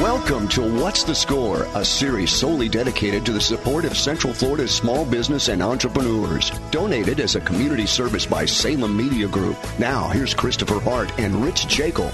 Welcome to What's the Score, a series solely dedicated to the support of Central Florida's small business and entrepreneurs. Donated as a community service by Salem Media Group. Now, here's Christopher Hart and Rich Jekyll.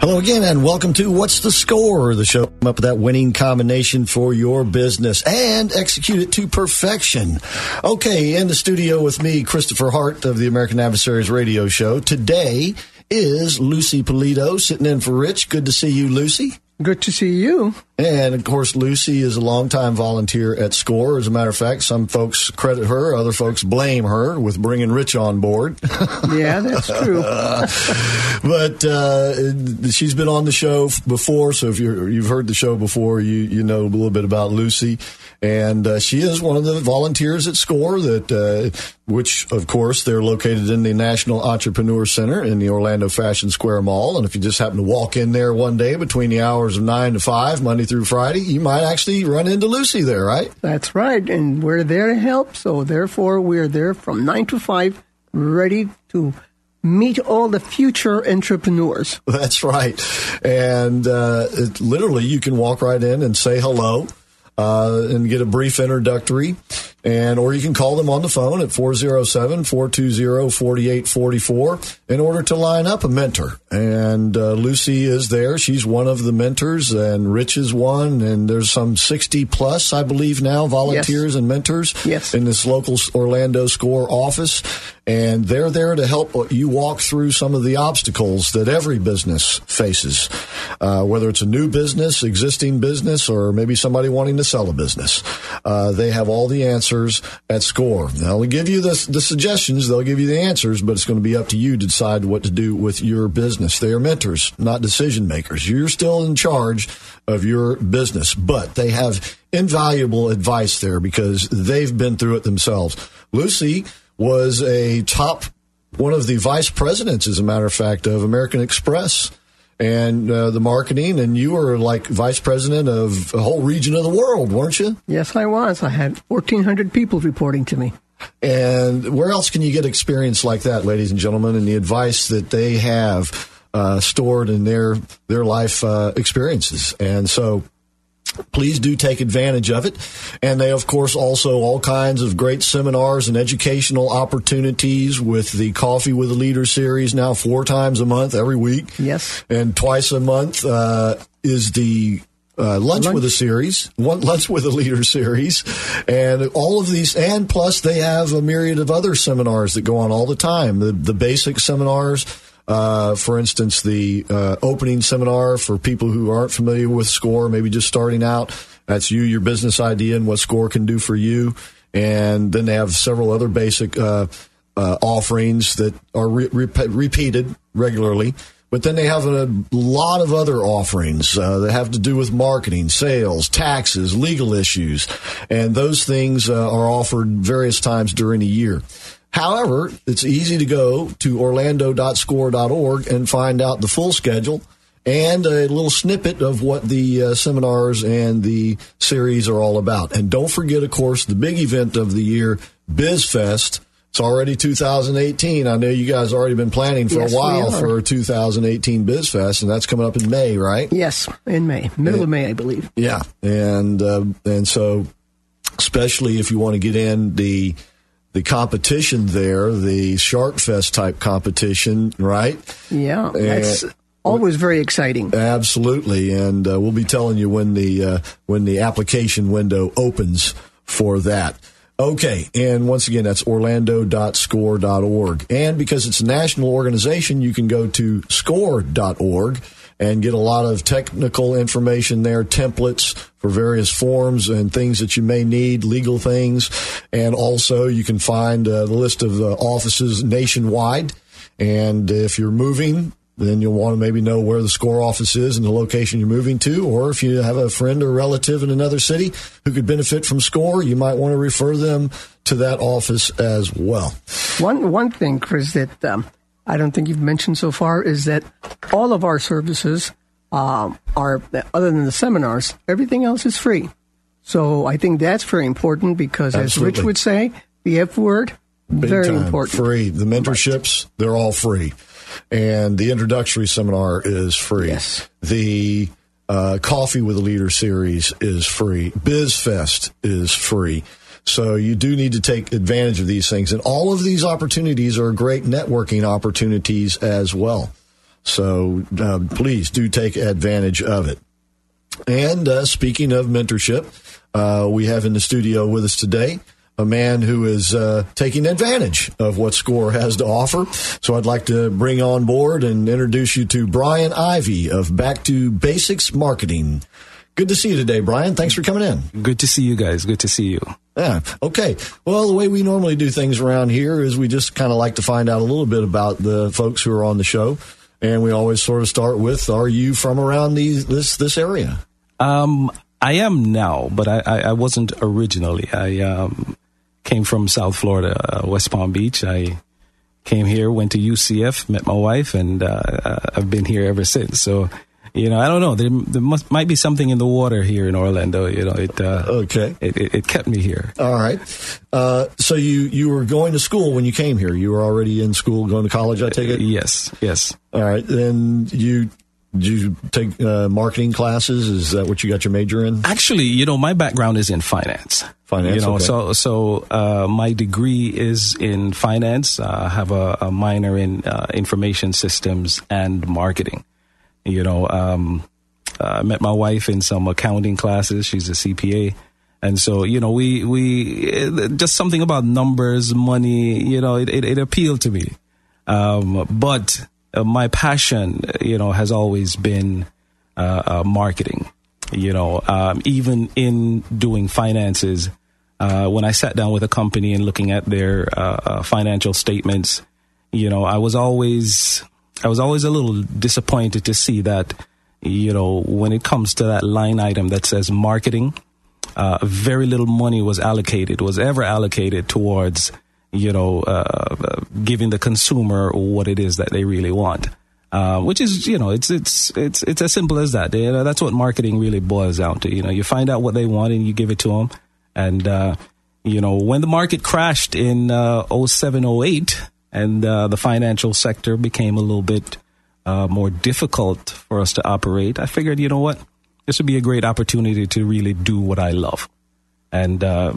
Hello again, and welcome to What's the Score? The show up with that winning combination for your business and execute it to perfection. Okay, in the studio with me, Christopher Hart of the American Adversaries Radio Show. Today is Lucy Polito sitting in for Rich. Good to see you, Lucy. Good to see you. And of course, Lucy is a longtime volunteer at SCORE. As a matter of fact, some folks credit her, other folks blame her with bringing Rich on board. yeah, that's true. but uh, she's been on the show before, so if you have heard the show before, you you know a little bit about Lucy. And uh, she is one of the volunteers at SCORE that, uh, which of course they're located in the National Entrepreneur Center in the Orlando Fashion Square Mall. And if you just happen to walk in there one day between the hours of nine to five, Monday through Friday, you might actually run into Lucy there, right? That's right. And we're there to help. So therefore, we're there from nine to five, ready to meet all the future entrepreneurs. That's right. And uh, it, literally, you can walk right in and say hello uh, and get a brief introductory. And, or you can call them on the phone at 407-420-4844 in order to line up a mentor. And, uh, Lucy is there. She's one of the mentors and Rich is one. And there's some 60 plus, I believe now, volunteers yes. and mentors yes. in this local Orlando SCORE office. And they're there to help you walk through some of the obstacles that every business faces, uh, whether it's a new business, existing business, or maybe somebody wanting to sell a business. Uh, they have all the answers at SCORE. They'll give you the, the suggestions, they'll give you the answers, but it's going to be up to you to decide what to do with your business. They are mentors, not decision makers. You're still in charge of your business, but they have invaluable advice there because they've been through it themselves. Lucy was a top one of the vice presidents, as a matter of fact, of American Express and uh, the marketing, and you were like vice president of a whole region of the world, weren't you? Yes, I was. I had 1,400 people reporting to me. And where else can you get experience like that, ladies and gentlemen, and the advice that they have uh, stored in their their life uh, experiences? And so please do take advantage of it. And they, of course, also all kinds of great seminars and educational opportunities with the Coffee with a Leader series now four times a month every week. Yes. And twice a month uh, is the uh, lunch, lunch, with a series, one lunch with a leader series, and all of these, and plus they have a myriad of other seminars that go on all the time. The the basic seminars, uh, for instance, the uh, opening seminar for people who aren't familiar with SCORE, maybe just starting out. That's you, your business idea, and what SCORE can do for you. And then they have several other basic uh, uh offerings that are re- re- repeated regularly. But then they have a lot of other offerings uh, that have to do with marketing, sales, taxes, legal issues, and those things uh, are offered various times during the year. However, it's easy to go to orlando.score.org and find out the full schedule and a little snippet of what the uh, seminars and the series are all about. And don't forget, of course, the big event of the year, BizFest. It's already 2018. I know you guys already been planning for yes, a while for 2018 BizFest, and that's coming up in May, right? Yes, in May, middle and, of May, I believe. Yeah, and uh, and so especially if you want to get in the the competition there, the Shark Fest type competition, right? Yeah, that's and, always very exciting. Absolutely, and uh, we'll be telling you when the uh, when the application window opens for that. Okay, and once again, that's orlando.score.org. And because it's a national organization, you can go to score.org and get a lot of technical information there, templates for various forms and things that you may need, legal things. And also you can find uh, the list of uh, offices nationwide. And if you're moving, then you'll want to maybe know where the score office is and the location you're moving to. Or if you have a friend or relative in another city who could benefit from score, you might want to refer them to that office as well. One one thing, Chris, that um, I don't think you've mentioned so far is that all of our services um, are, other than the seminars, everything else is free. So I think that's very important because, Absolutely. as Rich would say, the F word, Big very time. important. Free. The mentorships, they're all free. And the introductory seminar is free. Yes. The uh, Coffee with a Leader series is free. BizFest is free. So you do need to take advantage of these things. And all of these opportunities are great networking opportunities as well. So uh, please do take advantage of it. And uh, speaking of mentorship, uh, we have in the studio with us today a man who is uh, taking advantage of what SCORE has to offer. So I'd like to bring on board and introduce you to Brian Ivy of Back to Basics Marketing. Good to see you today, Brian. Thanks for coming in. Good to see you guys. Good to see you. Yeah. Okay. Well, the way we normally do things around here is we just kind of like to find out a little bit about the folks who are on the show, and we always sort of start with, "Are you from around these this this area?" Um, I am now, but I, I, I wasn't originally. I um, came from South Florida, uh, West Palm Beach. I came here, went to UCF, met my wife, and uh, uh, I've been here ever since. So, you know, I don't know. There, there must, might be something in the water here in Orlando. You know, it uh, Okay. it, it, it kept me here. All right. Uh, so you you were going to school when you came here. You were already in school, going to college. I take it. Yes, yes. All right. Then you did you take uh, marketing classes? Is that what you got your major in? Actually, you know, my background is in finance. Finance, You know, okay. so so uh, my degree is in finance. Uh, I have a, a minor in uh, information systems and marketing. You know, um, I met my wife in some accounting classes. She's a CPA. And so, you know, we, we, just something about numbers, money, you know, it, it, it appealed to me. Um, but uh, my passion, you know, has always been uh, uh, marketing. You know, um, even in doing finances, uh, when I sat down with a company and looking at their uh, uh, financial statements, you know, I was always, I was always a little disappointed to see that, you know, when it comes to that line item that says marketing, uh, very little money was allocated, was ever allocated towards, you know, uh, uh, giving the consumer what it is that they really want. Uh, which is, you know, it's it's it's it's as simple as that. You know, that's what marketing really boils down to. You know, you find out what they want and you give it to them. And uh, you know, when the market crashed in uh, 07, 08, and uh, the financial sector became a little bit uh, more difficult for us to operate, I figured, you know what, this would be a great opportunity to really do what I love, and uh,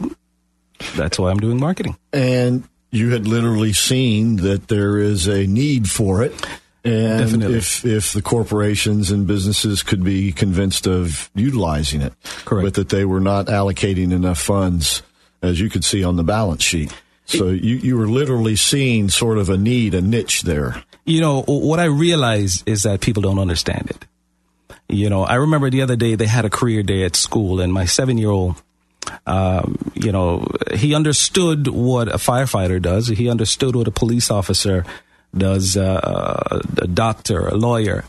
that's why I'm doing marketing. and you had literally seen that there is a need for it. And Definitely. if if the corporations and businesses could be convinced of utilizing it, Correct. but that they were not allocating enough funds, as you could see on the balance sheet. So you, you were literally seeing sort of a need, a niche there. you know what i realize is that people don't understand it. You know i remember the other day they had a career day at school and my seven year old um, you know he understood what a firefighter does. He understood what a police officer does uh, a doctor a lawyer.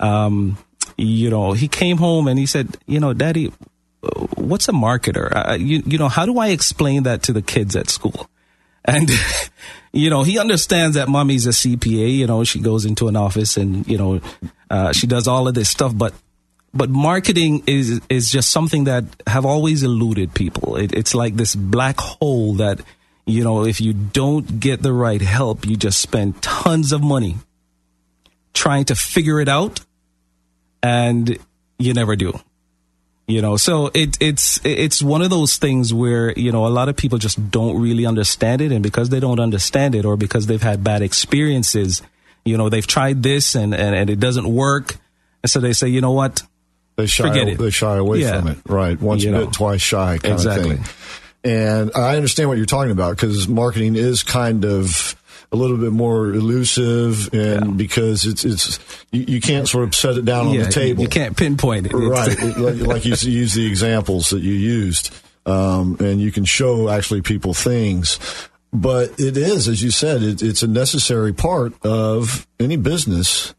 Um, you know he came home and he said you know daddy uh, what's a marketer? Uh, you, you know how do i explain that to the kids at school and you know he understands that mommy's a cpa you know she goes into an office and you know uh, she does all of this stuff but but marketing is is just something that have always eluded people. It, it's like this black hole that you know if you don't get the right help you just spend tons of money trying to figure it out and you never do you know so it it's it's one of those things where you know a lot of people just don't really understand it and because they don't understand it or because they've had bad experiences you know they've tried this and and, and it doesn't work and so they say you know what They shy, Forget it. they shy away Yeah. from it. Right. Once You bit, know. twice shy kind Exactly. of thing. And I understand what you're talking about because marketing is kind of a little bit more elusive and Yeah. because it's, it's, you, you can't sort of set it down on the table. you can't pinpoint it Right. like, like you use the examples that you used. Um, and you can show actually people things. But it is, as you said, it, it's a necessary part of any business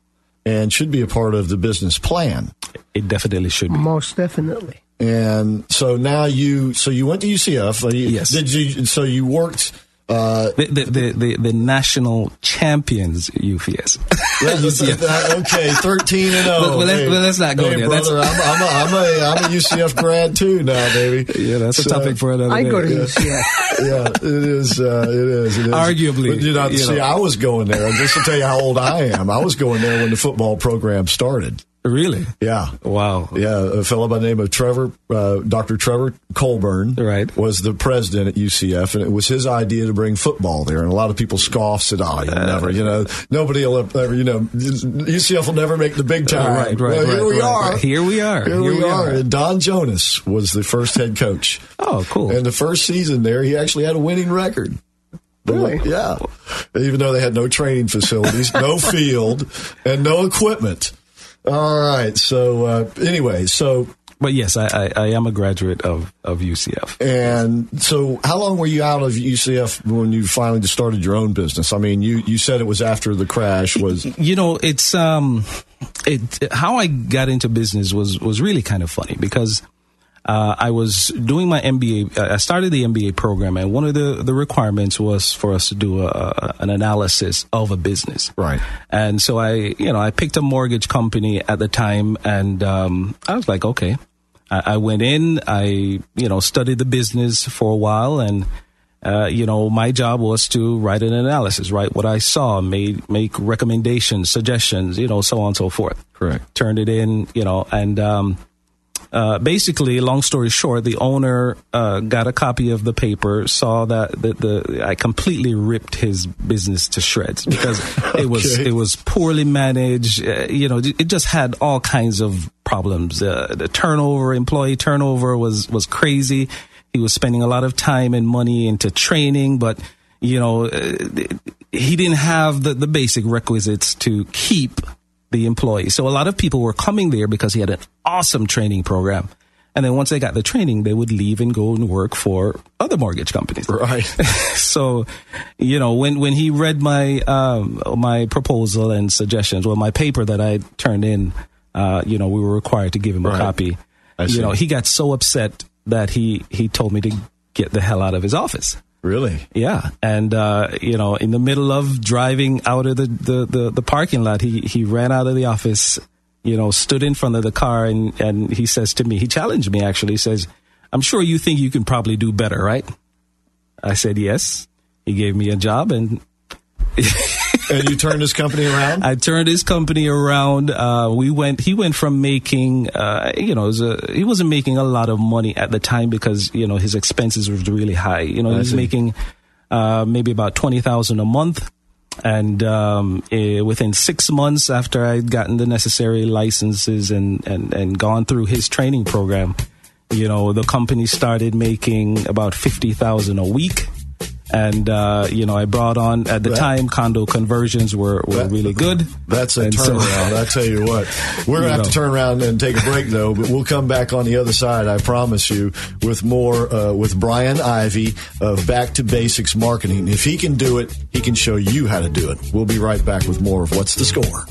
and should be a part of the business plan. It definitely should be. Most definitely. And so now you, so you went to UCF. you- Yes. Did you? So you worked. Uh, The, the, the, the, the national champions UCF. that- okay, thirteen and zero. But- but let's- but let's not go hey, there. brother. I'm, I'm, a, I'm a I'm a UCF grad too now, baby. yeah, that's a topic for another I day. go to Yeah. UCF. yeah, it is. Uh, it is. It is. Arguably, but you know, you see, know. I was going there. And just to tell you how old I am, I was going there when the football program started. Really? Yeah. Wow. Yeah, a fellow by the name of Trevor, uh, Dr. Trevor Colbourn, Right. was the president at UCF, and it was his idea to bring football there. And a lot of people scoffed, said, "Oh, you never, you know, nobody will ever, you know, UCF will never make the big time." Right, right, Well, here right, we right, are. right. Here we are. Here, Here we, we are. are. And Don Jonas was the first head coach. Oh, cool. And the first season there, he actually had a winning record. Really? Yeah. Even though they had no training facilities, no field, and no equipment. All right. So, uh, anyway, so, But yes, I, I, I am a graduate of, of UCF. and so how long were you out of UCF when you finally just started your own business? I mean, you, you said it was after the crash was, You know, it's um, it how I got into business was was really kind of funny because uh, I was doing my MBA. uh, I started the MBA program, and one of the the requirements was for us to do a, a, an analysis of a business. Right. And so I, you know, I picked a mortgage company at the time, and um, I was like, okay. I, I went in, I, you know, studied the business for a while, and uh, you know, my job was to write an analysis, write what I saw, made make recommendations, suggestions, you know, so on and so forth. Correct. Turned it in, you know, and um, uh, basically, long story short, the owner uh, got a copy of the paper, saw that the, the I completely ripped his business to shreds because it was it was poorly managed. Uh, you know, it just had all kinds of problems. Uh, the turnover, employee turnover was was crazy. He was spending a lot of time and money into training, but you know, uh, he didn't have the, the basic requisites to keep the employees. So a lot of people were coming there because he had an awesome training program. And then once they got the training, they would leave and go and work for other mortgage companies. right. so, you know, when, when he read my, um, my proposal and suggestions, well, my paper that I turned in, uh, you know, we were required to give him a copy. I see. You know, he got so upset that he, he told me to get the hell out of his office. Really? Yeah, and uh, you know, in the middle of driving out of the, the, the, the parking lot, he he ran out of the office. You know, stood in front of the car, and and he says to me, he challenged me actually. He says, "I'm sure you think you can probably do better, right?" I said, "Yes." He gave me a job, and And you turned this company around? I turned his company around. Uh, we went. He went from making, uh, you know, was a, he wasn't making a lot of money at the time because you know his expenses were really high. You know, I he was see. making uh, maybe about twenty thousand a month. And um, eh, within six months after I'd gotten the necessary licenses and, and, and gone through his training program, you know, the company started making about fifty thousand a week. And uh, you know, I brought on at the That- time condo conversions were, were That- really good. That's a And so- turnaround. I tell you what, we're gonna have to turn around and take a break though. But we'll come back on the other side. I promise you, with more uh, with Brian Ivy of Back to Basics Marketing. If he can do it, he can show you how to do it. We'll be right back with more of what's the score.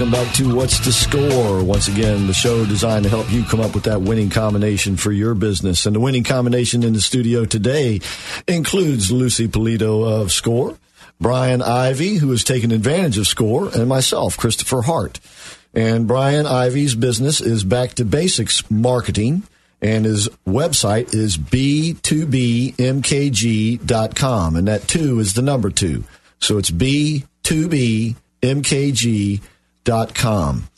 Welcome back to What's the Score? Once again, the show designed to help you come up with that winning combination for your business. And the winning combination in the studio today includes Lucy Polito of Score, Brian Ivy, who has taken advantage of Score, and myself, Christopher Hart. And Brian Ivy's business is Back to Basics Marketing, and his website is b2bmkg.com. And that two is the number two. So it's b2bmkg.com.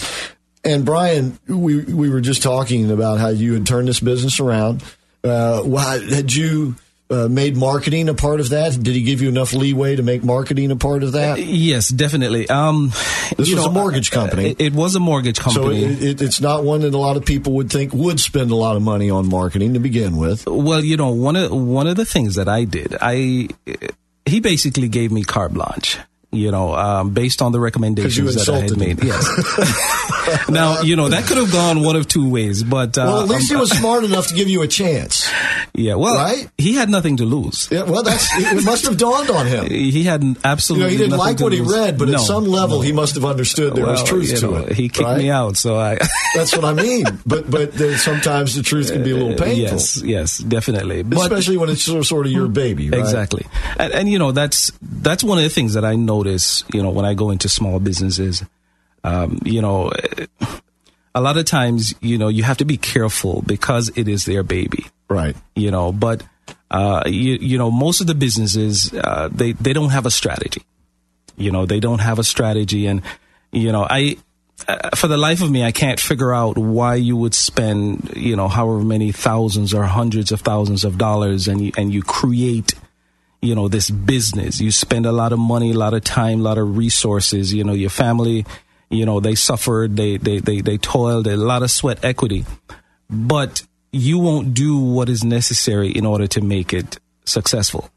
And Brian, we, we were just talking about how you had turned this business around. Uh, why, had you uh, made marketing a part of that? Did he give you enough leeway to make marketing a part of that? Yes, definitely. Um, This was know, a mortgage uh, company. It, it was a mortgage So company. it, it, it's not one that a lot of people would think would spend a lot of money on marketing to begin with. well, you know, one of one of the things that I did, I he basically gave me carte blanche. You know, um, based on the recommendations that I had made. Him. Yes. now, you know, that could have gone one of two ways, but uh, well, at least um, he was smart enough to give you a chance. Yeah, well, right? he had nothing to lose. Yeah, well, that's it must have dawned on him. He had absolutely. You know, he didn't like what lose. he read, but no, at some level, no. he must have understood there well, was truth to know, it. He kicked right? me out, so I. that's what I mean. But but sometimes the truth can be a little painful. Yes, yes, definitely. But, Especially when it's sort of your baby, right? Exactly, and, and you know that's that's one of the things that I notice. You know, when I go into small businesses, um, you know a lot of times, you know, you have to be careful because it is their baby. Right. You know, but, uh, you, you know, most of the businesses, uh, they, they don't have a strategy. You know, they don't have a strategy. And, you know, I, uh, for the life of me, I can't figure out why you would spend, you know, however many thousands or hundreds of thousands of dollars and you, and you create, you know, this business. You spend a lot of money, a lot of time, a lot of resources, you know, your family, you know, they suffered, they, they, they, they toiled, a lot of sweat equity, but you won't do what is necessary in order to make it successful.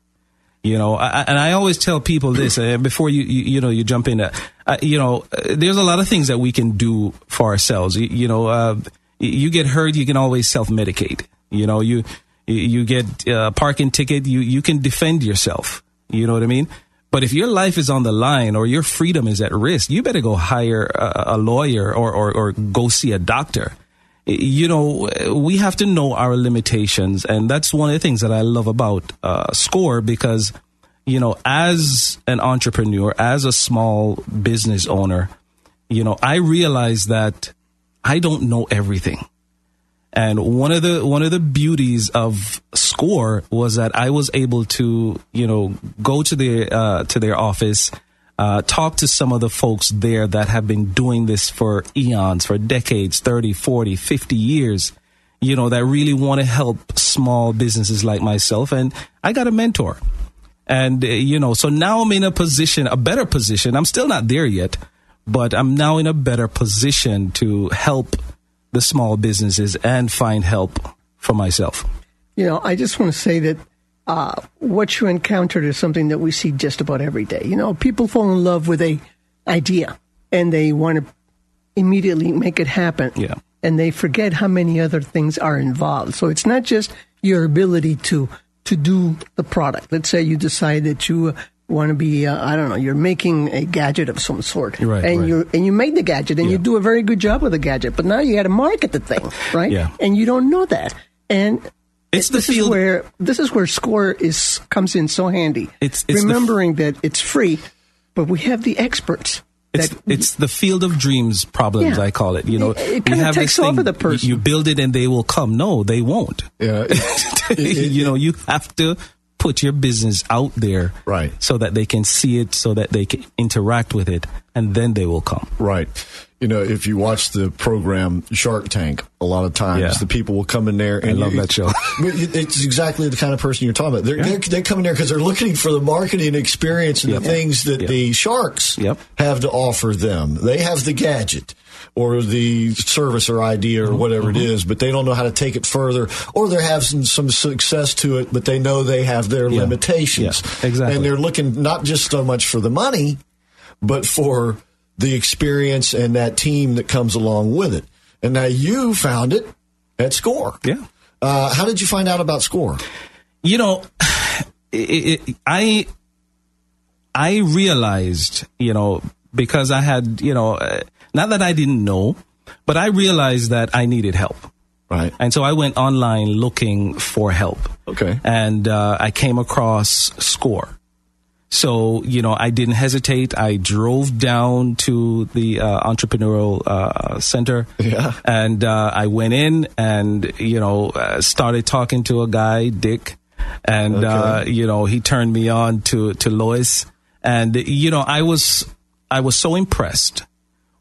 You know, I, and I always tell people this uh, before you, you, you know, you jump in. Uh, uh, you know, there's a lot of things that we can do for ourselves. You, you know, uh, you get hurt, you can always self medicate. You know, you you get a parking ticket, you you can defend yourself. You know what I mean? But if your life is on the line or your freedom is at risk, you better go hire a, a lawyer or, or, or go see a doctor you know, we have to know our limitations. And that's one of the things that I love about uh, SCORE because, you know, as an entrepreneur, as a small business owner, you know, I realize that I don't know everything. And one of the one of the beauties of Score was that I was able to, you know, go to their uh, to their office, uh, talk to some of the folks there that have been doing this for eons, for decades, 30, 40, 50 years, you know, that really want to help small businesses like myself. And I got a mentor. And, uh, you know, so now I'm in a position, a better position. I'm still not there yet, but I'm now in a better position to help the small businesses and find help for myself. You know, I just want to say that uh, what you encountered is something that we see just about every day. You know, people fall in love with a idea and they want to immediately make it happen. Yeah. And they forget how many other things are involved. So it's not just your ability to to do the product. Let's say you decide that you want to be uh, I don't know you're making a gadget of some sort right, and right. you and you made the gadget and yeah. you do a very good job with the gadget but now you got to market the thing right yeah. and you don't know that and it's this field. is where this is where score is comes in so handy it's, it's remembering f- that it's free but we have the experts it's, it's the field of dreams problems. Yeah. I call it. You know, it, it we have takes this thing, the person. You build it and they will come. No, they won't. Yeah. you know, you have to put your business out there right so that they can see it so that they can interact with it and then they will come right you know if you watch the program shark tank a lot of times Yeah. the people will come in there and I love you- that show. it's exactly the kind of person you're talking about they're, they're, they come in there because they're looking for the marketing experience and Yep. the things that Yep. the sharks Yep. have to offer them they have the gadget or the service or idea Mm-hmm. or whatever it is, but they don't know how to take it further, or they're having some success to it, but they know they have their Yeah. limitations. Yeah, exactly. And they're looking not just so much for the money, but for the experience and that team that comes along with it. And now you found it at Score. Yeah. Uh, how did you find out about Score? you know it, it, i i realized you know because i had you know uh, not that i didn't know but i realized that i needed help Right. and so i went online looking for help Okay. and uh, i came across score so you know i didn't hesitate i drove down to the uh, entrepreneurial uh, center Yeah. and uh, I went in and you know uh, started talking to a guy, Dick, and uh, Okay. you know he turned me on to to Lois, and you know I was I was so impressed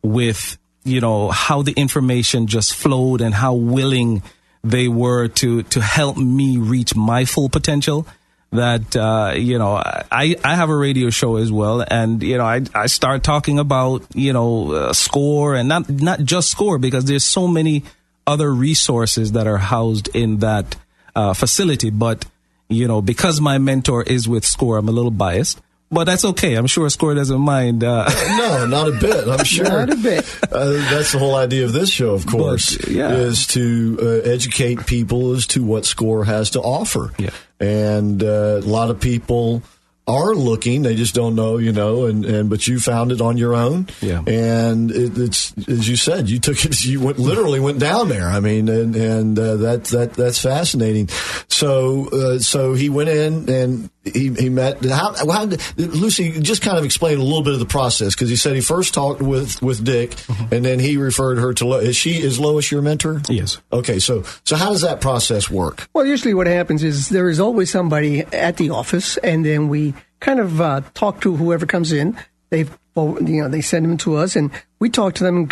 with you know how the information just flowed and how willing they were to to help me reach my full potential that uh, you know I, I have a radio show as well. And you know I, I start talking about you know uh, score and not not just score because there's so many other resources that are housed in that uh, facility. But you know because my mentor is with score I'm a little biased but that's okay. I'm sure Score doesn't mind. Uh, no, not a bit. I'm sure. Not a bit. Uh, that's the whole idea of this show, of course, But, yeah. is to uh, educate people as to what Score has to offer. Yeah. And uh, a lot of people are looking; they just don't know, you know. And, and but you found it on your own. Yeah. And it, it's as you said, you took it. You went literally went down there. I mean, and and uh, that that that's fascinating. So uh, so he went in and he, he met how, how Lucy just kind of explain a little bit of the process because he said he first talked with with Dick and then he referred her to Lo- is she is Lois your mentor Yes. okay so so how does that process work Well, usually what happens is there is always somebody at the office, and then we kind of uh, talk to whoever comes in. They, you know, they send them to us, and we talk to them and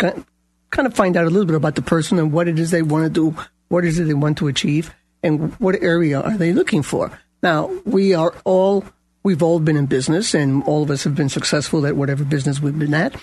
kind of find out a little bit about the person and what it is they want to do, what is it they want to achieve, and what area are they looking for. Now, we are all we've all been in business, and all of us have been successful at whatever business we've been at.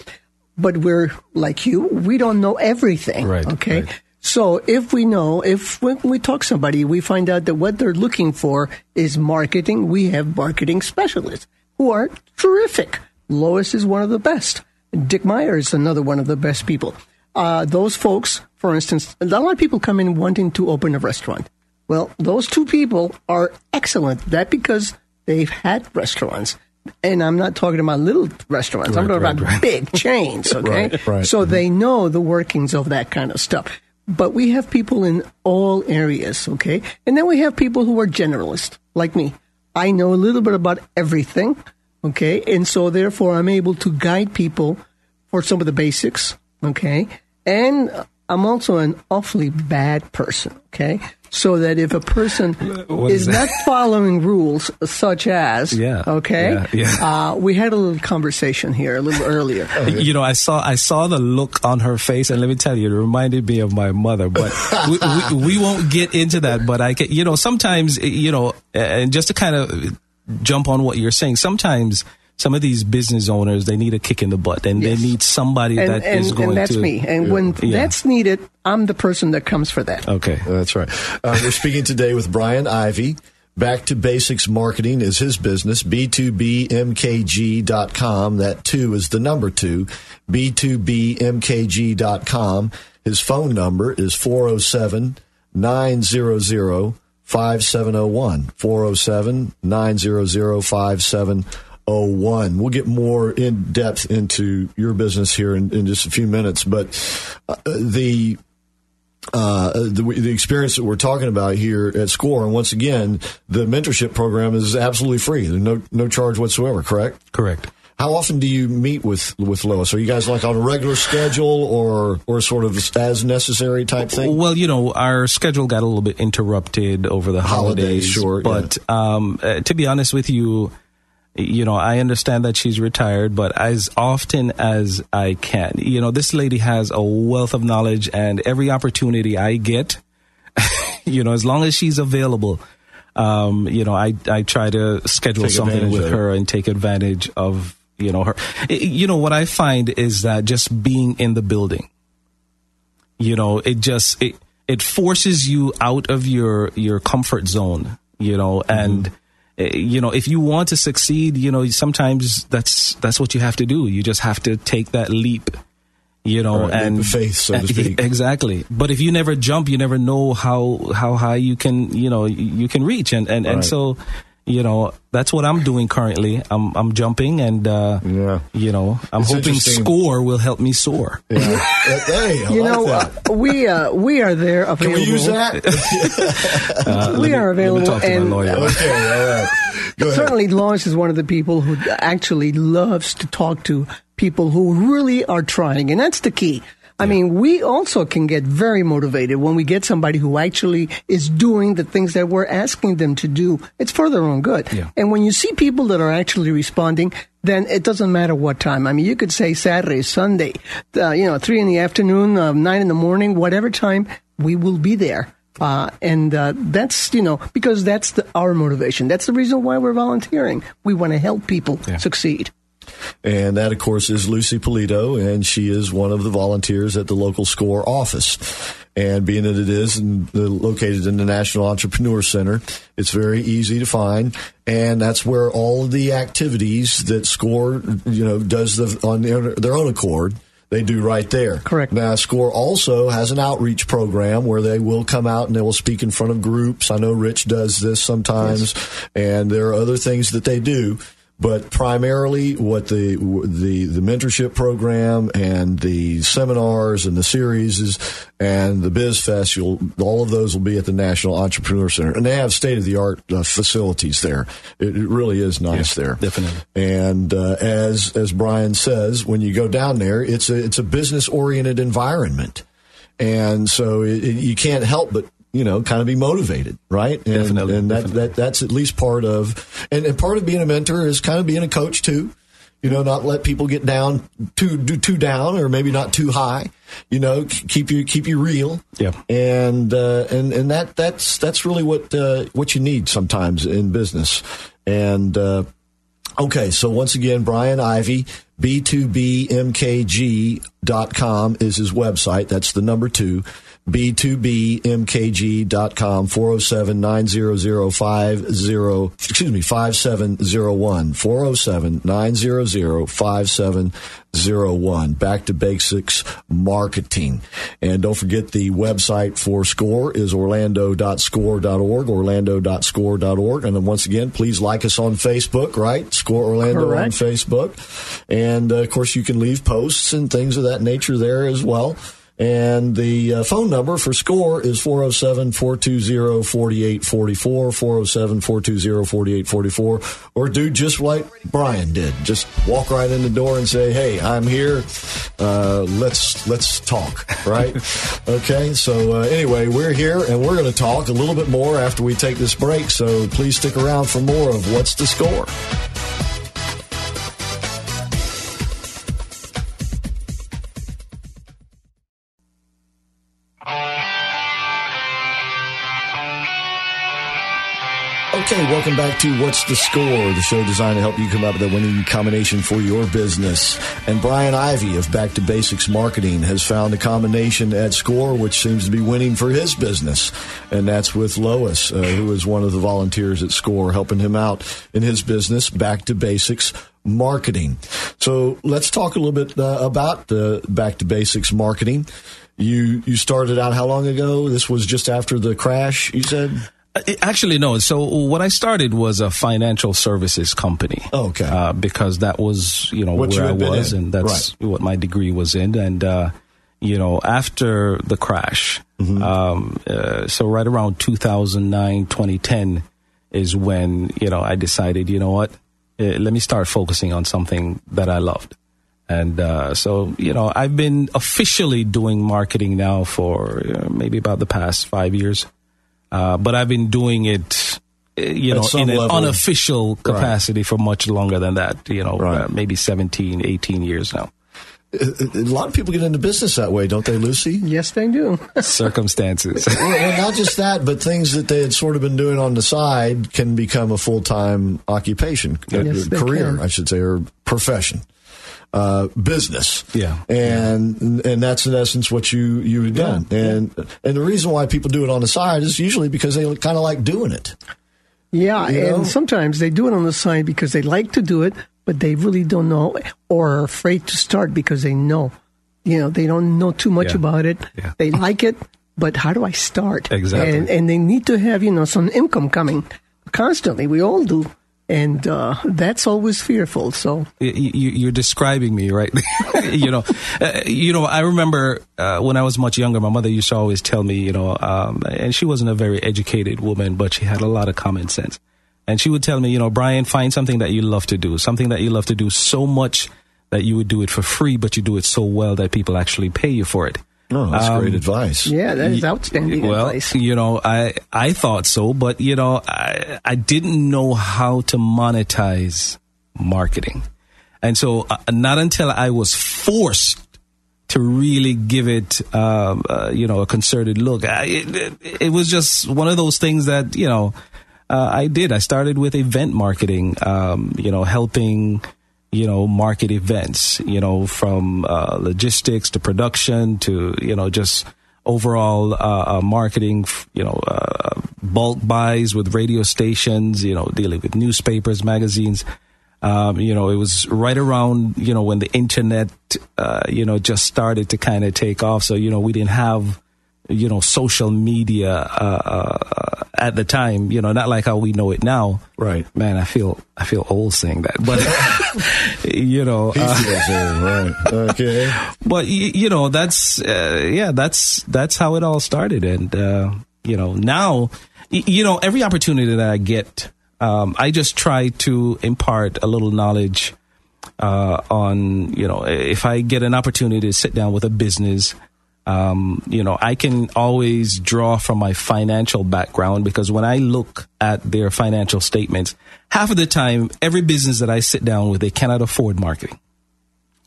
But we're like you; we don't know everything. Right, Okay. right. So if we know, if when we talk to somebody, we find out that what they're looking for is marketing, we have marketing specialists who are terrific. Lois is one of the best. Dick Meyer is another one of the best people. Uh, those folks, for instance, a lot of people come in wanting to open a restaurant. Well, those two people are excellent. That because they've had restaurants. And I'm not talking about little restaurants. I'm talking right, about right. big chains, okay? Right, right. So they know the workings of that kind of stuff. But we have people in all areas, okay? And then we have people who are generalists, like me. I know a little bit about everything, okay? And so therefore I'm able to guide people for some of the basics, okay? And I'm also an awfully bad person, okay? So that if a person is is not following rules such as, Yeah, okay? yeah, yeah. Uh, we had a little conversation here a little earlier. You know, I saw I saw the look on her face, and let me tell you, it reminded me of my mother. But we, we, we won't get into that. But I can, you know, sometimes, you know, and just to kind of jump on what you're saying, sometimes some of these business owners they need a kick in the butt, and Yes. they need somebody and, that and, is going and that's to. me. And when Yeah. that's needed, I'm the person that comes for that. Okay. That's right. Uh, we're speaking today with Brian Ivy. Back to Basics Marketing is his business, b2bmkg.com. That two is the number two, b2bmkg.com. His phone number is 407 900 5701. 407 900 5701. We'll get more in depth into your business here in, in just a few minutes, but uh, the uh, the, the experience that we're talking about here at Score, and once again, the mentorship program is absolutely free. There's no no charge whatsoever. Correct? Correct. How often do you meet with with Lois? Are you guys like on a regular schedule, or or sort of as necessary type thing? Well, you know, our schedule got a little bit interrupted over the Holidays, holidays. sure, But um, uh, to be honest with you, you know, I understand that she's retired, but as often as I can, you know, this lady has a wealth of knowledge, and every opportunity I get, you know, as long as she's available, um, you know, I I try to schedule Take something with her and take advantage of you know her. I- You know what I find is that just being in the building you know it just it it forces you out of your your comfort zone you know Mm-hmm. and eh, Eh, you know if you want to succeed you know sometimes that's that's what you have to do. You just have to take that leap you know Right, and faith, so to speak. exactly. But if you never jump you never know how how high you can you know you can reach. And and, and so you know that's what i'm doing currently i'm i'm jumping and uh Yeah. you know i'm It's hoping score will help me soar Yeah. Uh, hey, I You like know, that. uh, we uh, we are there Can available. we use that? Uh, we me- are available, talk to my and lawyer. okay, all right. Certainly Lawrence is one of the people who actually loves to talk to people who really are trying, and that's the key. I mean, we also can get very motivated when we get somebody who actually is doing the things that we're asking them to do. It's for their own good. Yeah. And when you see people that are actually responding, then it doesn't matter what time. I mean, you could say Saturday, Sunday, uh, you know, three in the afternoon, uh, nine in the morning, whatever time, we will be there. Uh, and uh, that's you know because that's the, our motivation. That's the reason why we're volunteering. We want to help people Yeah. succeed. And that, of course, is Lucy Polito, and she is one of the volunteers at the local SCORE office. And being that it is located in the National Entrepreneur Center, it's very easy to find. And that's where all of the activities that SCORE, you know, does the, on their, their own accord they do right there. Correct. Now, SCORE also has an outreach program where they will come out and they will speak in front of groups. I know Rich does this sometimes, yes. and there are other things that they do. But primarily, what the the the mentorship program and the seminars and the series is, and the Biz Fest, you'll, all of those will be at the National Entrepreneur Center, and they have state of the art uh, facilities there. It, it, really is nice there, definitely. And uh, as as Brian says, when you go down there, it's a it's a business oriented environment, and so it, it, you can't help but you know, kind of be motivated, right? And, definitely, and that, definitely. that that's at least part of, and, and part of being a mentor is kind of being a coach too. You know, not let people get down too too down, or maybe not too high. You know, keep you keep you real. Yeah, and uh, and and that that's that's really what uh, what you need sometimes in business. And uh, okay, so once again, Brian Ivy, b2bmkg.com is his website. That's the number two b2bmkg.com 407 900 50 excuse me 5701 407 900 5701 back to basics marketing. And don't forget the website for score is orlando.score.org orlando.score.org and then once again please like us on facebook right? Score orlando Correct. on facebook. And uh, of course you can leave posts and things of that nature there as well and the uh, phone number for SCORE is 407 420 4844, 407 420 4844. Or do just like Brian did. Just walk right in the door and say, hey, I'm here. Uh, let's, let's talk, right? okay, so uh, anyway, we're here and we're going to talk a little bit more after we take this break. So please stick around for more of What's the Score? Okay, welcome back to What's the Score, the show designed to help you come up with a winning combination for your business. And Brian Ivy of Back to Basics Marketing has found a combination at Score which seems to be winning for his business. And that's with Lois, uh, who is one of the volunteers at Score, helping him out in his business, Back to Basics Marketing. So let's talk a little bit uh, about uh, Back to Basics Marketing. You you started out how long ago? This was just after the crash, you said? Uh, actually, no. So what I started was a financial services company. Oh, okay. Uh, because that was, you know, what where you I was, and that's right. what my degree was in. And, uh, you know, after the crash, mm-hmm. um, uh, so right around 2009, 2010 is when, you know, I decided, you know what, uh, let me start focusing on something that I loved. And uh, so, you know, I've been officially doing marketing now for maybe about the past five years. Uh, but I've been doing it, uh, you know, in level. an unofficial capacity right. for much longer than that, you know, right. uh, maybe 17, 18 years now. A lot of people get into business that way, don't they, Lucy? Yes, they do. Circumstances. well, well, not just that, but things that they had sort of been doing on the side can become a full time occupation, yes, career, I should say, or profession uh, business. Yeah, and and that's in essence what you you have done. Yeah. And and the reason why people do it on the side is usually because they kind of like doing it. Yeah, you know? and sometimes they do it on the side because they like to do it, but they really don't know or are afraid to start because they know, you know, they don't know too much yeah. about it. Yeah. They like it, but how do I start? Exactly. And, and they need to have, you know, some income coming constantly. We all do and uh, that's always fearful. So you, are describing me, right? you know, uh, you know. I remember uh, when I was much younger, my mother used to always tell me, you know, um, and she wasn't a very educated woman, but she had a lot of common sense. And she would tell me, you know, Brian, find something that you love to do, something that you love to do so much that you would do it for free, but you do it so well that people actually pay you for it. Oh, that's um, great advice. Yeah, that is outstanding well, advice. you know, I I thought so, but you know, I I didn't know how to monetize marketing, and so uh, not until I was forced to really give it, um, uh, you know, a concerted look. I, it, it, was just one of those things that you know uh, I did. I started with event marketing, um, you know, helping you know, market events, you know, from uh, logistics to production to, you know, just overall uh, uh, marketing, you know, uh, bulk buys with radio stations, you know, dealing with newspapers, magazines. Um, you know, it was right around, you know, when the internet, uh, you know, just started to kind of take off. So, you know, we didn't have, you know, social media uh, uh, at the time, you know, not like how we know it now. Right. Man, I feel, I feel old saying that, but, you know, old, right. Okay. but you know that's uh, yeah that's that's how it all started and uh, you know now you know every opportunity that i get um, i just try to impart a little knowledge uh, on you know if i get an opportunity to sit down with a business um, you know i can always draw from my financial background because when i look at their financial statements half of the time every business that i sit down with they cannot afford marketing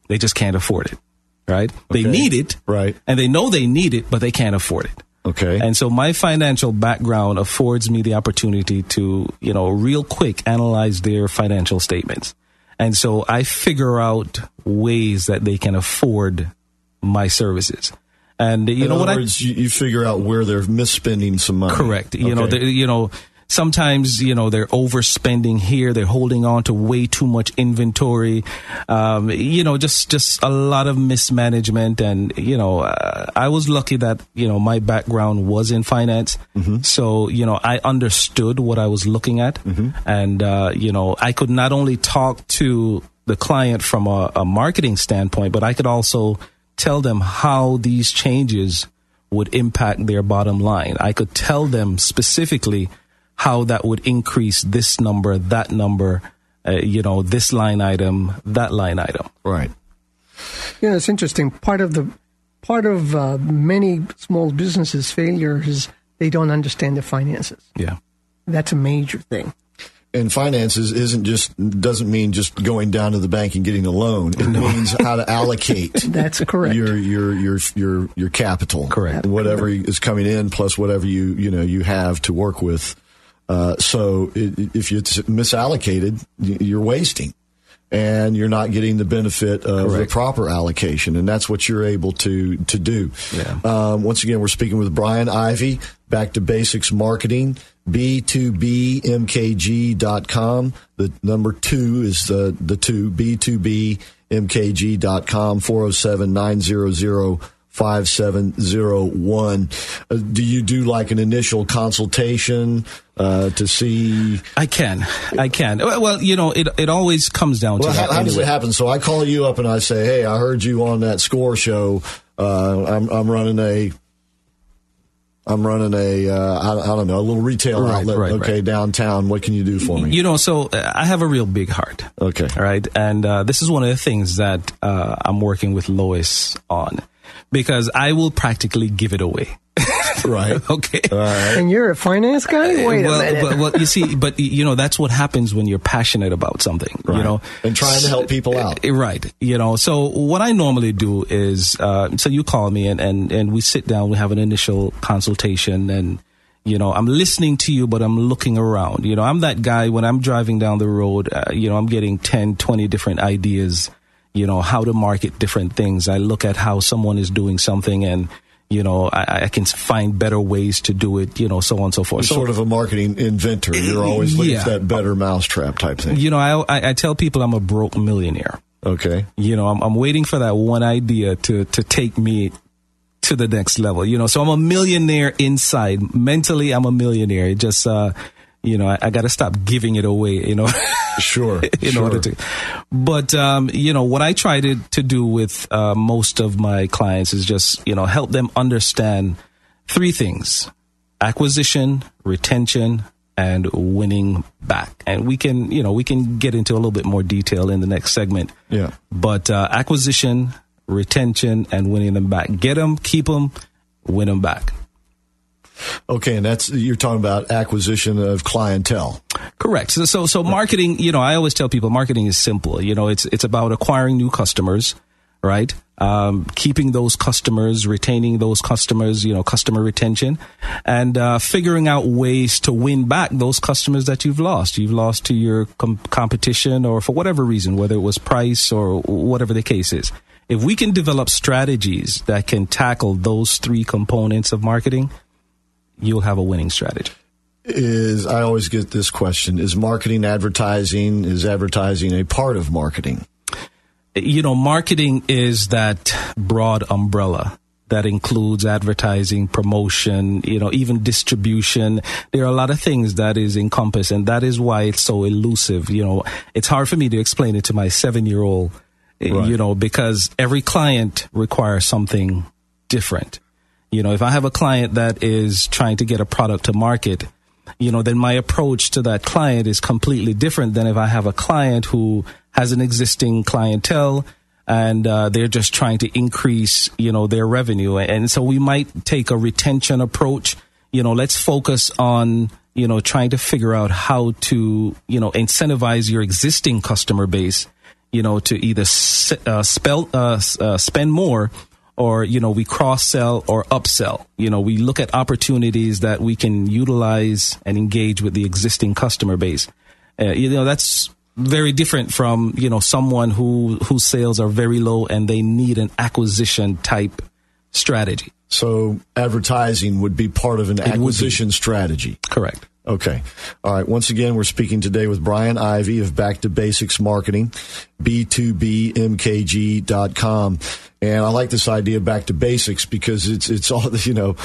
they just can't afford it, right? They need it, Right. And they know they need it, but they can't afford it. Okay. And so my financial background affords me the opportunity to, you know, real quick analyze their financial statements. And so I figure out ways that they can afford my services. And you In know other what words, you, you figure out where they're misspending some money. Correct. You know, Okay. they, you know, sometimes you know they're overspending here. They're holding on to way too much inventory. Um, you know, just just a lot of mismanagement. And you know, uh, I was lucky that you know my background was in finance, so you know I understood what I was looking at, and uh, you know I could not only talk to the client from a, a marketing standpoint, but I could also tell them how these changes would impact their bottom line. I could tell them specifically how that would increase this number, that number, uh, you know, this line item, that line item. Right. You know, it's interesting. Part of the part of uh, many small businesses' failure is they don't understand their finances. Yeah. That's a major thing. And finances isn't just doesn't mean just going down to the bank and getting a loan. It means how to allocate That's correct. your your your your your capital. Correct. Whatever is coming in plus whatever you you know you have to work with. Uh, so it, if it's misallocated, you're wasting, and you're not getting the benefit of the proper allocation, and that's what you're able to to do. Yeah. Um, once again, we're speaking with Brian Ivy, Back to Basics Marketing, B2BMKG.com. The number two is the, the two, B2BMKG.com, 407 900 5701. Uh, Do you do like an initial consultation uh, to see? I can. I can. Well, you know, it, it always comes down to Well, that how, how does it happen? So I call you up and I say, "Hey, I heard you on that score show. Uh, I'm, I'm running a, I'm running a, uh, I, I don't know, a little retail Right, outlet. right, okay, right. downtown. What can you do for me? You know, so uh, I have a real big heart. Okay. All right. And uh, this is one of the things that uh, I'm working with Lois on because I will practically give it away. right. okay. and you're a finance guy? Wait well, a minute. But, well, you see, but you know, that's what happens when you're passionate about something. You know, And trying to help people out. Uh, Right. You know, so what I normally do is, uh, so you call me and, and, and we sit down, we have an initial consultation and, you know, I'm listening to you, but I'm looking around. You know, I'm that guy when I'm driving down the road, uh, you know, I'm getting 10, 20 different ideas, you know, how to market different things. I look at how someone is doing something and, you know, I, I can find better ways to do it, you know, so on and so forth. You're So- sort of a marketing inventor. You're always looking Yeah. for that better mousetrap type thing. you know, I, I, tell people I'm a broke millionaire. Okay. you know, I'm, I'm waiting for that one idea to to take me to the next level. You know, so I'm a millionaire inside. Mentally, I'm a millionaire. It just, uh, you know, I, I got to stop giving it away. You know, Sure. in sure. order to. But um, you know, what I try to to do with uh, most of my clients is just you know help them understand three things: acquisition, retention. And winning back, and we can, you know, we can get into a little bit more detail in the next segment. Yeah. But uh, acquisition, retention, and winning them back. Get them, keep them, win them back. Okay, and that's you're talking about acquisition of clientele. Correct. So, so, so marketing. You know, I always tell people marketing is simple. You know, it's it's about acquiring new customers, right? Um, keeping those customers, retaining those customers. You know, customer retention, and uh, figuring out ways to win back those customers that you've lost. You've lost to your com- competition, or for whatever reason, whether it was price or whatever the case is. If we can develop strategies that can tackle those three components of marketing, you'll have a winning strategy. Is I always get this question: Is marketing advertising? Is advertising a part of marketing? You know, marketing is that broad umbrella that includes advertising, promotion, you know, even distribution. There are a lot of things that is encompassed, and that is why it's so elusive. You know, it's hard for me to explain it to my seven year old, eh, right. you know, because every client requires something different. You know, if I have a client that is trying to get a product to market, you know, then my approach to that client is completely different than if I have a client who has an existing clientele and uh, they're just trying to increase, you know, their revenue. And so we might take a retention approach. You know, let's focus on, you know, trying to figure out how to, you know, incentivize your existing customer base, you know, to either uh, spell, uh, uh, spend more or you know we cross sell or upsell. You know we look at opportunities that we can utilize and engage with the existing customer base. Uh, you know that's very different from you know someone who whose sales are very low and they need an acquisition type strategy. So advertising would be part of an it acquisition strategy. Correct Okay. All right. Once again, we're speaking today with Brian Ivy of Back to Basics Marketing, b2bmkg.com. And I like this idea of back to basics because it's, it's all, you know,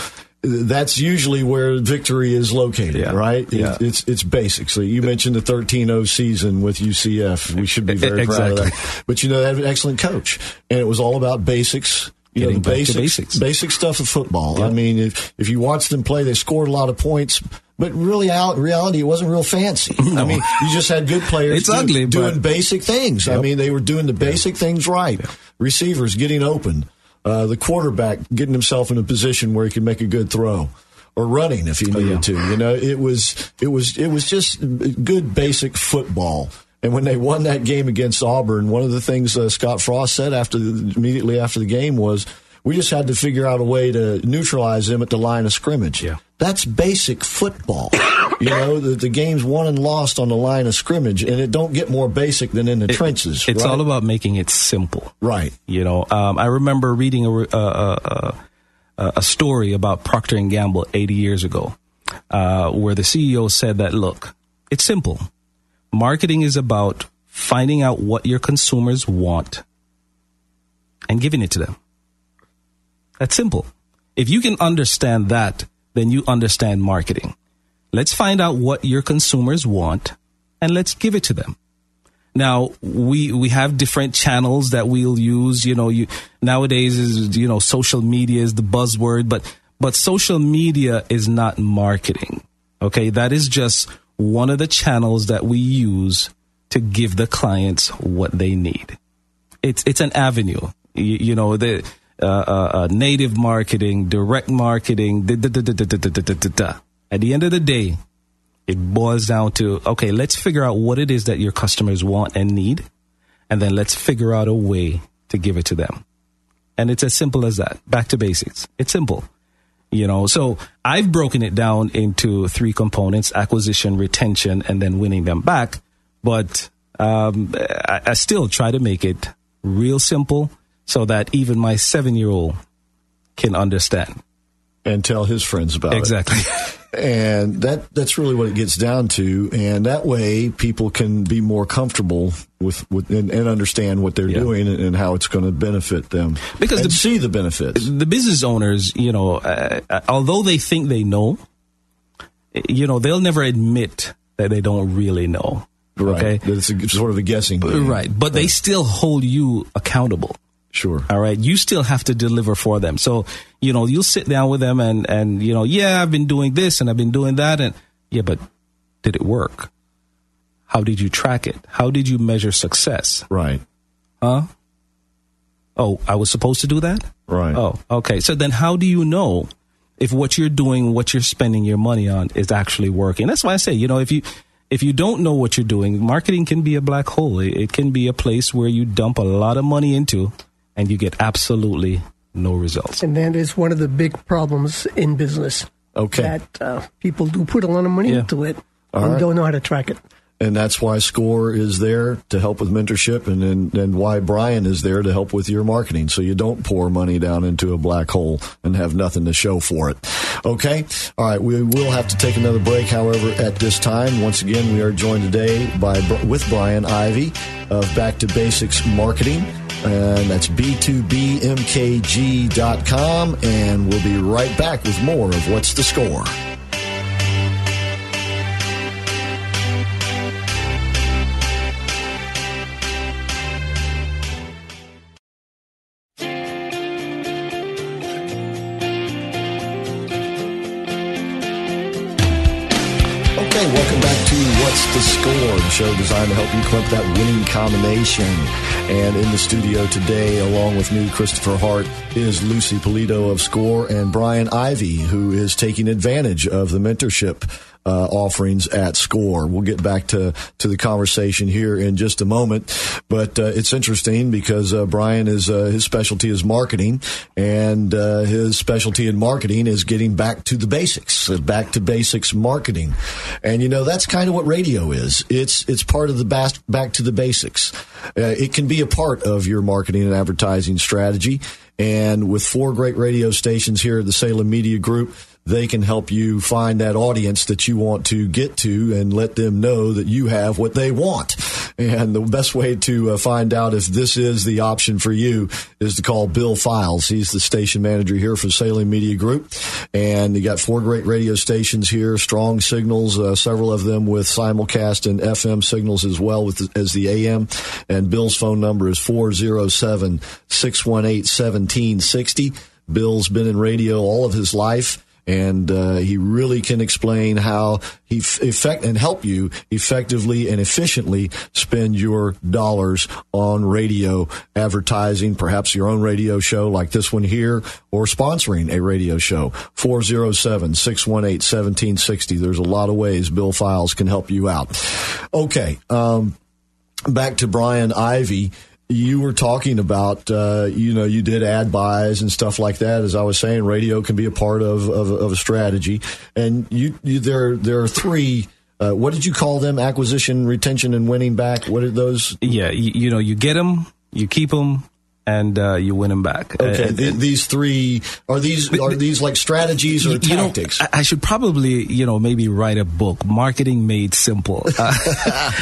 that's usually where victory is located, yeah. right? Yeah. It's it's basics. So you mentioned the 13-0 season with UCF. We should be very exactly. proud of that. But you know, they have an excellent coach, and it was all about basics. You know, the basics, basics, basic stuff of football. Yeah. I mean, if if you watch them play, they scored a lot of points but really, out reality, it wasn't real fancy. No. I mean, you just had good players. it's do, ugly, doing but... basic things. Yep. I mean, they were doing the basic things right. Receivers getting open, uh, the quarterback getting himself in a position where he could make a good throw, or running if he needed oh, yeah. to. You know, it was it was it was just good basic football. And when they won that game against Auburn, one of the things uh, Scott Frost said after the, immediately after the game was we just had to figure out a way to neutralize them at the line of scrimmage. Yeah. That's basic football. you know, the, the, game's won and lost on the line of scrimmage, and it don't get more basic than in the it, trenches. It's right? all about making it simple. Right. You know, um, I remember reading a, a, a, a, story about Procter & Gamble 80 years ago, uh, where the CEO said that, look, it's simple. Marketing is about finding out what your consumers want and giving it to them. That's simple. If you can understand that, then you understand marketing. Let's find out what your consumers want and let's give it to them. Now we we have different channels that we'll use. You know, you nowadays is you know social media is the buzzword, but but social media is not marketing. Okay, that is just one of the channels that we use to give the clients what they need. It's it's an avenue. You, you know the uh, uh, uh, native marketing, direct marketing. At the end of the day, it boils down to okay, let's figure out what it is that your customers want and need, and then let's figure out a way to give it to them. And it's as simple as that. Back to basics. It's simple. You know, so I've broken it down into three components acquisition, retention, and then winning them back. But um, I, I still try to make it real simple so that even my seven year old can understand and tell his friends about exactly. it. Exactly. and that that's really what it gets down to and that way people can be more comfortable with, with and, and understand what they're yeah. doing and, and, how it's going to benefit them because the, see the benefits the business owners you know uh, uh, although they think they know you know they'll never admit that they don't really know right okay it's a, sort of a guessing game. right but right. they still hold you accountable Sure. All right. You still have to deliver for them. So, you know, you'll sit down with them and, and, you know, yeah, I've been doing this and I've been doing that. And yeah, but did it work? How did you track it? How did you measure success? Right. Huh? Oh, I was supposed to do that? Right. Oh, okay. So then how do you know if what you're doing, what you're spending your money on is actually working? That's why I say, you know, if you, if you don't know what you're doing, marketing can be a black hole. It, can be a place where you dump a lot of money into and you get absolutely no results. And that is one of the big problems in business. Okay. That uh, people do put a lot of money yeah. into it All and right. don't know how to track it. and that's why SCORE is there to help with mentorship, and, and and why Brian is there to help with your marketing, so you don't pour money down into a black hole and have nothing to show for it. Okay, all right. We will have to take another break, however, at this time. Once again, we are joined today by with Brian Ivy of Back to Basics Marketing. And that's b2bmkg.com. And we'll be right back with more of What's the Score. The show designed to help you clip that winning combination. And in the studio today, along with me, Christopher Hart, is Lucy Polito of Score and Brian Ivy, who is taking advantage of the mentorship uh, offerings at Score. We'll get back to, to the conversation here in just a moment. But uh, it's interesting because uh, Brian is uh, his specialty is marketing, and uh, his specialty in marketing is getting back to the basics, uh, back to basics marketing. And you know that's kind of what radio is. It's it's part of the back, back to the basics. it can be a part of your marketing and advertising strategy. And with four great radio stations here at the Salem Media Group, they can help you find that audience that you want to get to and let them know that you have what they want. And the best way to uh, find out if this is the option for you is to call Bill Files. He's the station manager here for Salem Media Group. And you got four great radio stations here, strong signals, uh, several of them with simulcast and FM signals as well with as the AM. And Bill's phone number is 407 618 1760. Bill's been in radio all of his life and uh, he really can explain how he f- effect and help you effectively and efficiently spend your dollars on radio advertising, perhaps your own radio show like this one here, or sponsoring a radio show. 407-618-1760. There's a lot of ways Bill Files can help you out. Okay. Um, back to Brian Ivy you were talking about, uh, you know, you did ad buys and stuff like that. As I was saying, radio can be a part of, of, of a strategy. And you, you, there, there are three. Uh, what did you call them? Acquisition, retention, and winning back. What are those? Yeah, you, you know, you get them, you keep them, and uh, you win them back. Okay, Uh, th- these three are these are these like strategies or you know, tactics? I, should probably, you know, maybe write a book, "Marketing Made Simple." Uh,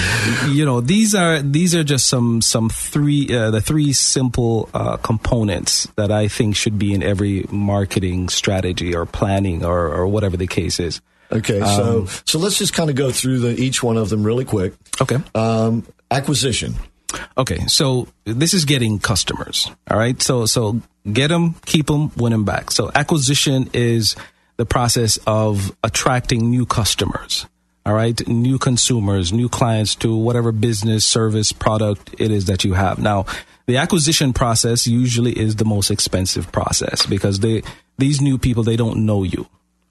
you know, these are these are just some some three uh, the three simple uh, components that I think should be in every marketing strategy or planning or, or whatever the case is. okay, so so let's just kind of go through the each one of them really quick. Okay. Um, acquisition. Okay, so this is getting customers. All right, so so get them, keep them, win them back. So acquisition is the process of attracting new customers. All right, new consumers, new clients to whatever business, service, product it is that you have. Now, the acquisition process usually is the most expensive process because they these new people they don't know you.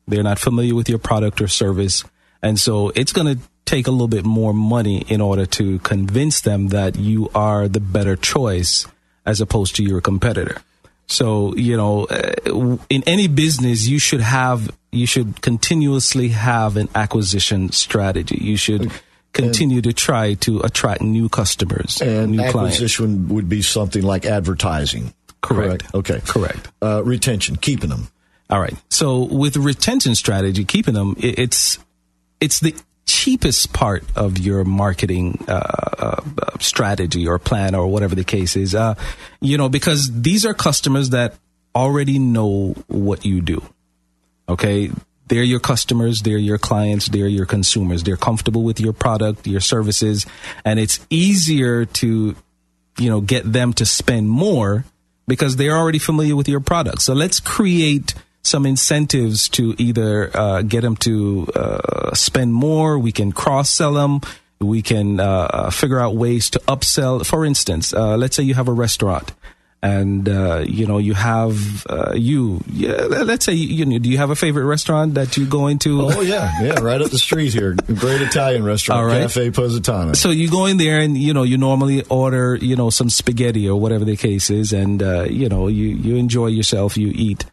They're not familiar with your product or service. And so it's going to take a little bit more money in order to convince them that you are the better choice as opposed to your competitor. So, you know, uh, in any business, you should have, you should continuously have an acquisition strategy. You should continue to try to attract new customers, And new clients. acquisition would be something like advertising. Correct. Okay. Correct. Uh, retention, keeping them. All right. So with retention strategy, keeping them, it's it's the cheapest part of your marketing uh, uh, strategy or plan or whatever the case is. Uh, you know, because these are customers that already know what you do. Okay. They're your customers, they're your clients, they're your consumers. They're comfortable with your product, your services, and it's easier to, you know, get them to spend more because they're already familiar with your product. So let's create some incentives to either uh, get them to uh, spend more. We can cross sell them. We can uh, figure out ways to upsell. For instance, uh, let's say you have a restaurant. And uh, you know you have uh, you. Yeah, let's say you, know. Do you have a favorite restaurant that you go into? Oh yeah, yeah, right up the street here. Great Italian restaurant, right. Cafe Positano. So you go in there and you know you normally order you know some spaghetti or whatever the case is, and uh, you know you you enjoy yourself, you eat.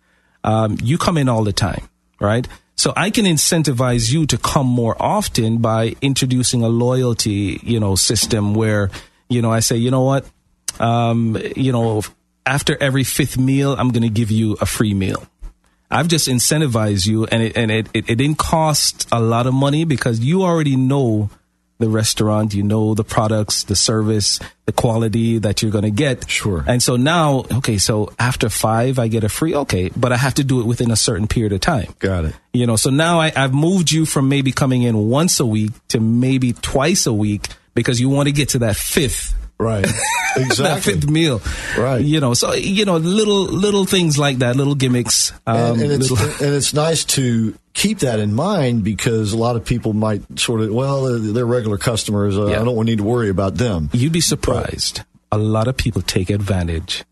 Um, you come in all the time, right? So I can incentivize you to come more often by introducing a loyalty, you know, system where, you know, I say, you know what, um, you know, after every fifth meal, I'm going to give you a free meal. I've just incentivized you, and it and it, it, it didn't cost a lot of money because you already know the restaurant, you know the products, the service, the quality that you're going to get. Sure. And so now, okay, so after five, I get a free, okay, but I have to do it within a certain period of time. Got it. You know, so now I, I've moved you from maybe coming in once a week to maybe twice a week because you want to get to that fifth Right. that Exactly. fifth meal. Right. You know, so you know, little little things like that, little gimmicks. Um, and, and it's little- and it's nice to keep that in mind because a lot of people might sort of well they're, regular customers uh, Yeah. I don't need to worry about them You'd be surprised. A lot of people take advantage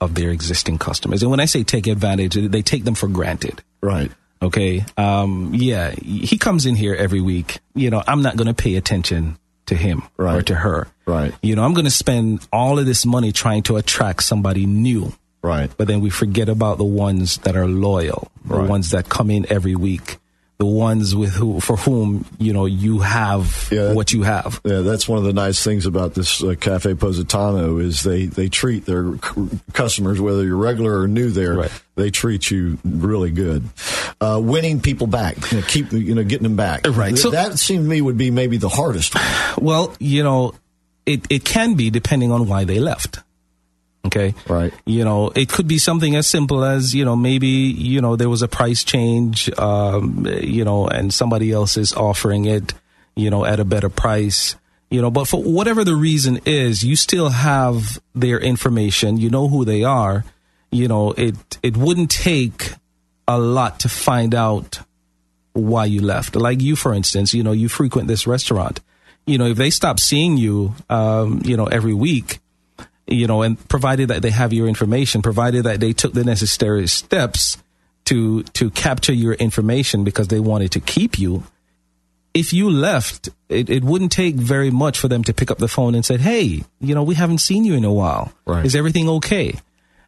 of their existing customers. And when I say take advantage, they take them for granted. right Okay. Um, yeah. He comes in here every week. You know, I'm not going to pay attention to him or to her. Right. You know, I'm going to spend all of this money trying to attract somebody new. Right But then we forget about the ones that are loyal, the Right. ones that come in every week, the ones with who, for whom, you know, you have Yeah. what you have. yeah that's one of the nice things about this uh, cafe positano is they they treat their c- customers whether you're regular or new there Right. they treat you really good uh, winning people back you know, keep you know getting them back Right. Th- So- that seemed to me would be maybe the hardest one. Well, you know, it, it can be depending on why they left. Okay. Right. You know, it could be something as simple as, you know, maybe, you know, there was a price change, um, you know, and somebody else is offering it, you know, at a better price, you know, but for whatever the reason is, you still have their information. You know who they are. You know, it, it wouldn't take a lot to find out why you left. Like you, for instance, you know, you frequent this restaurant. You know, if they stop seeing you, um, you know, every week, you know, and provided that they have your information, provided that they took the necessary steps to to capture your information because they wanted to keep you. If you left, it, it wouldn't take very much for them to pick up the phone and say, "Hey, you know, we haven't seen you in a while. Right. Is everything okay?"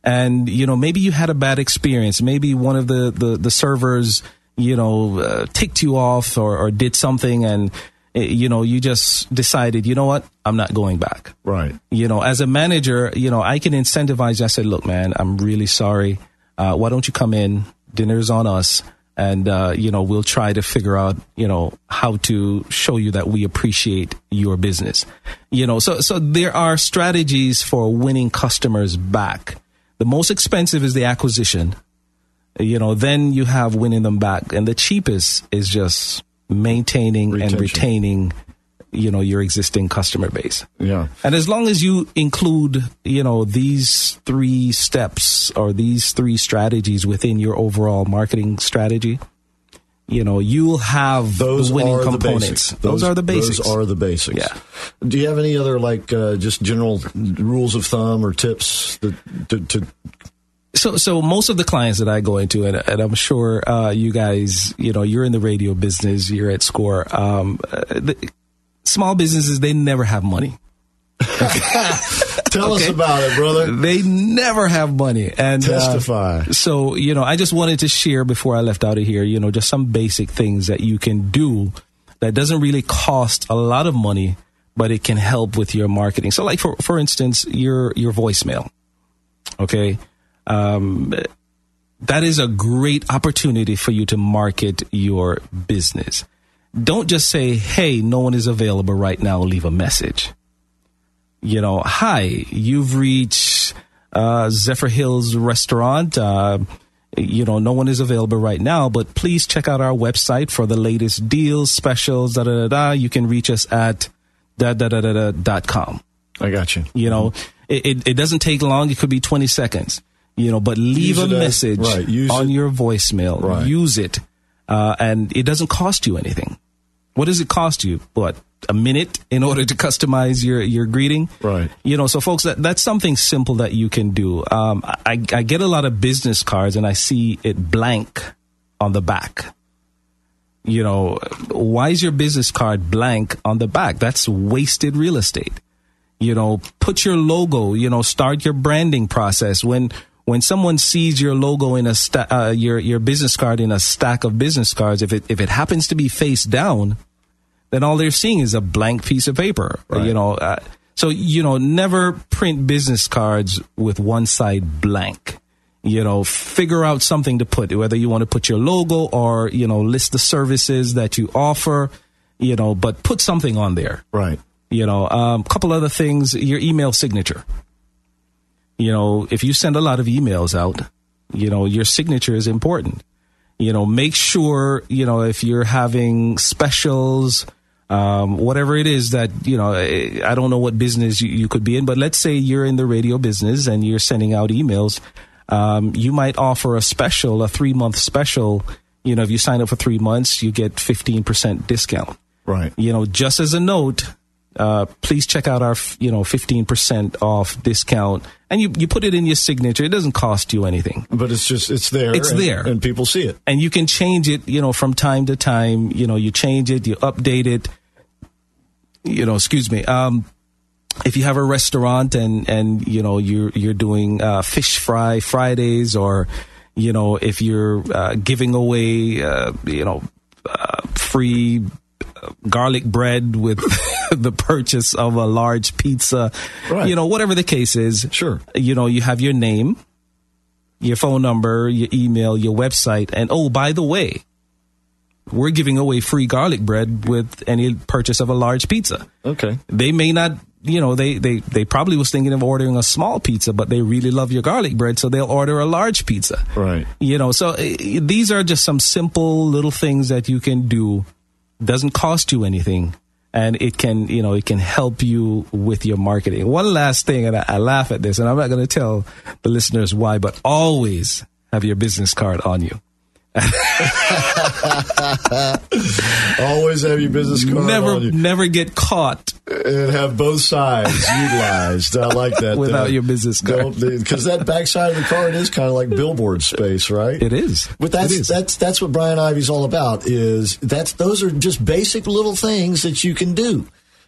And you know, maybe you had a bad experience. Maybe one of the the, the servers, you know, uh, ticked you off or, or did something, and you know, you just decided, you know what, I'm not going back right you know, as a manager, you know, I can incentivize you. I said, look, man, I'm really sorry. Uh, why don't you come in? Dinner's on us. And, uh, you know, we'll try to figure out, you know, how to show you that we appreciate your business. You know, so, so there are strategies for winning customers back. The most expensive is the acquisition. You know, then you have winning them back. And the cheapest is just maintaining Retention. and retaining, you know, your existing customer base. yeah And as long as you include, you know, these three steps or these three strategies within your overall marketing strategy, you know, you'll have those the winning are components. the basics. Those, are the basics. Those are the basics. Yeah. Do you have any other like uh, just general rules of thumb or tips that to, to so, so most of the clients that I go into, and, and I'm sure uh, you guys, you know, you're in the radio business, you're at Score. Um, uh, the, small businesses, they never have money. tell us about it, brother? They never have money. And uh, Testify. so, you know, I just wanted to share before I left out of here, you know, just some basic things that you can do that doesn't really cost a lot of money, but it can help with your marketing. So like for for instance, your your voicemail. Okay? Um that is a great opportunity for you to market your business. Don't just say, "Hey, no one is available right now, leave a message." you know, hi, you've reached uh, Zephyr Hills Restaurant. Uh, you know, no one is available right now, but please check out our website for the latest deals, specials, da da da da. You can reach us at da da da da da dot com. I got you. You know, it, it, it doesn't take long. It could be 20 seconds, you know, but leave a it as- message right, on it- your voicemail. Right. Use it. Uh, and it doesn't cost you anything. What does it cost you? What? A minute in order to customize your, your greeting? Right. You know, so folks, that, that's something simple that you can do. Um, I, I get a lot of business cards and I see it blank on the back. You know, why is your business card blank on the back? That's wasted real estate. You know, put your logo, you know, start your branding process. When, when someone sees your logo in a sta- uh, your your business card in a stack of business cards, if it if it happens to be face down, then all they're seeing is a blank piece of paper. Right. You know, uh, so you know, never print business cards with one side blank. You know, figure out something to put, whether you want to put your logo or you know list the services that you offer. You know, but put something on there. Right. You know, a um, couple other things. Your email signature. You know, if you send a lot of emails out, you know, your signature is important. You know, make sure, you know, if you're having specials, um, whatever it is that, you know, I I don't know what business you, you could be in, but let's say you're in the radio business and you're sending out emails. Um, you might offer a special, a three month special. You know, if you sign up for three months, you get 15% discount Right. you know, just as a note, uh, please check out our, you know, 15% off discount. And you, you put it in your signature. It doesn't cost you anything. But it's just it's there. It's and, there. and people see it. And you can change it, you know, from time to time. You know, you change it, you update it. You know, excuse me. Um, if you have a restaurant and and you know you're you're doing uh, fish fry Fridays or you know if you're uh, giving away uh, you know uh, free garlic bread with the purchase of a large pizza Right. you know whatever the case is Sure. you know you have your name your phone number your email your website and oh by the way we're giving away free garlic bread with any purchase of a large pizza Okay. they may not you know they they they probably was thinking of ordering a small pizza but they really love your garlic bread so they'll order a large pizza Right. you know so uh, these are just some simple little things that you can do doesn't cost you anything and it can you know it can help you with your marketing. One last thing and i, I laugh at this and i'm not going to tell the listeners why but always have your business card on you Always have your business card never never get caught and have both sides utilized. I like that. Without your business card. because that backside of the card is kind of like billboard space, right? it is But that's is. that's that's what Brian Ivy's all about. Is that's those are just basic little things that you can do,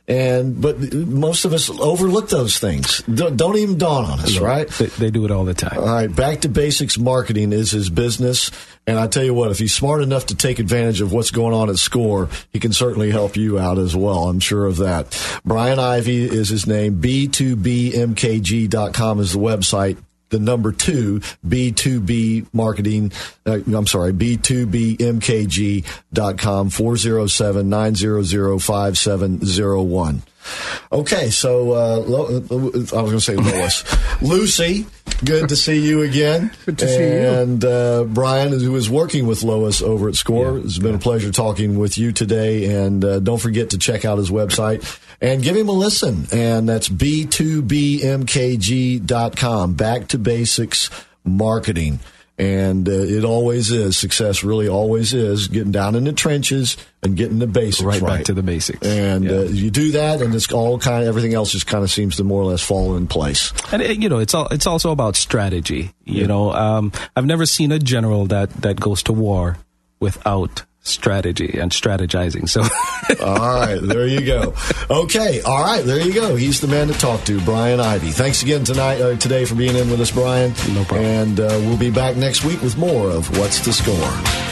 and but most of us overlook those things. Don't, even dawn on us, right? they, they do it all the time All right, back to basics. Marketing is his business, and I tell you what, if he's smart enough to take advantage of what's going on at Score, he can certainly help you out as well. I'm sure of that. Brian Ivy is his name. B2BMKG.com is the website. The number two, B2B marketing, uh, I'm sorry, B2BMKG.com, 407 900 5701. Okay, so uh, Lo- uh, I was going to say Lois, Lucy, good to see you again. Good to see you. And uh, Brian, who is working with Lois over at Score, Yeah. it's been a pleasure talking with you today. And uh, don't forget to check out his website and give him a listen. And that's b2bmkg.com. Back to basics marketing. And uh, it always is. Success really always is getting down in the trenches and getting the basics Right right. back to the basics. And Yeah. uh, you do that, and it's all kind of everything else just kind of seems to more or less fall in place. And it, you know, it's all it's also about strategy. You know, um, I've never seen a general that that goes to war without strategy and strategizing. So, All right, there you go. Okay, all right, there you go. He's the man to talk to, Brian Ivy. Thanks again tonight, uh, today for being in with us, Brian. No problem. And uh, we'll be back next week with more of What's the Score.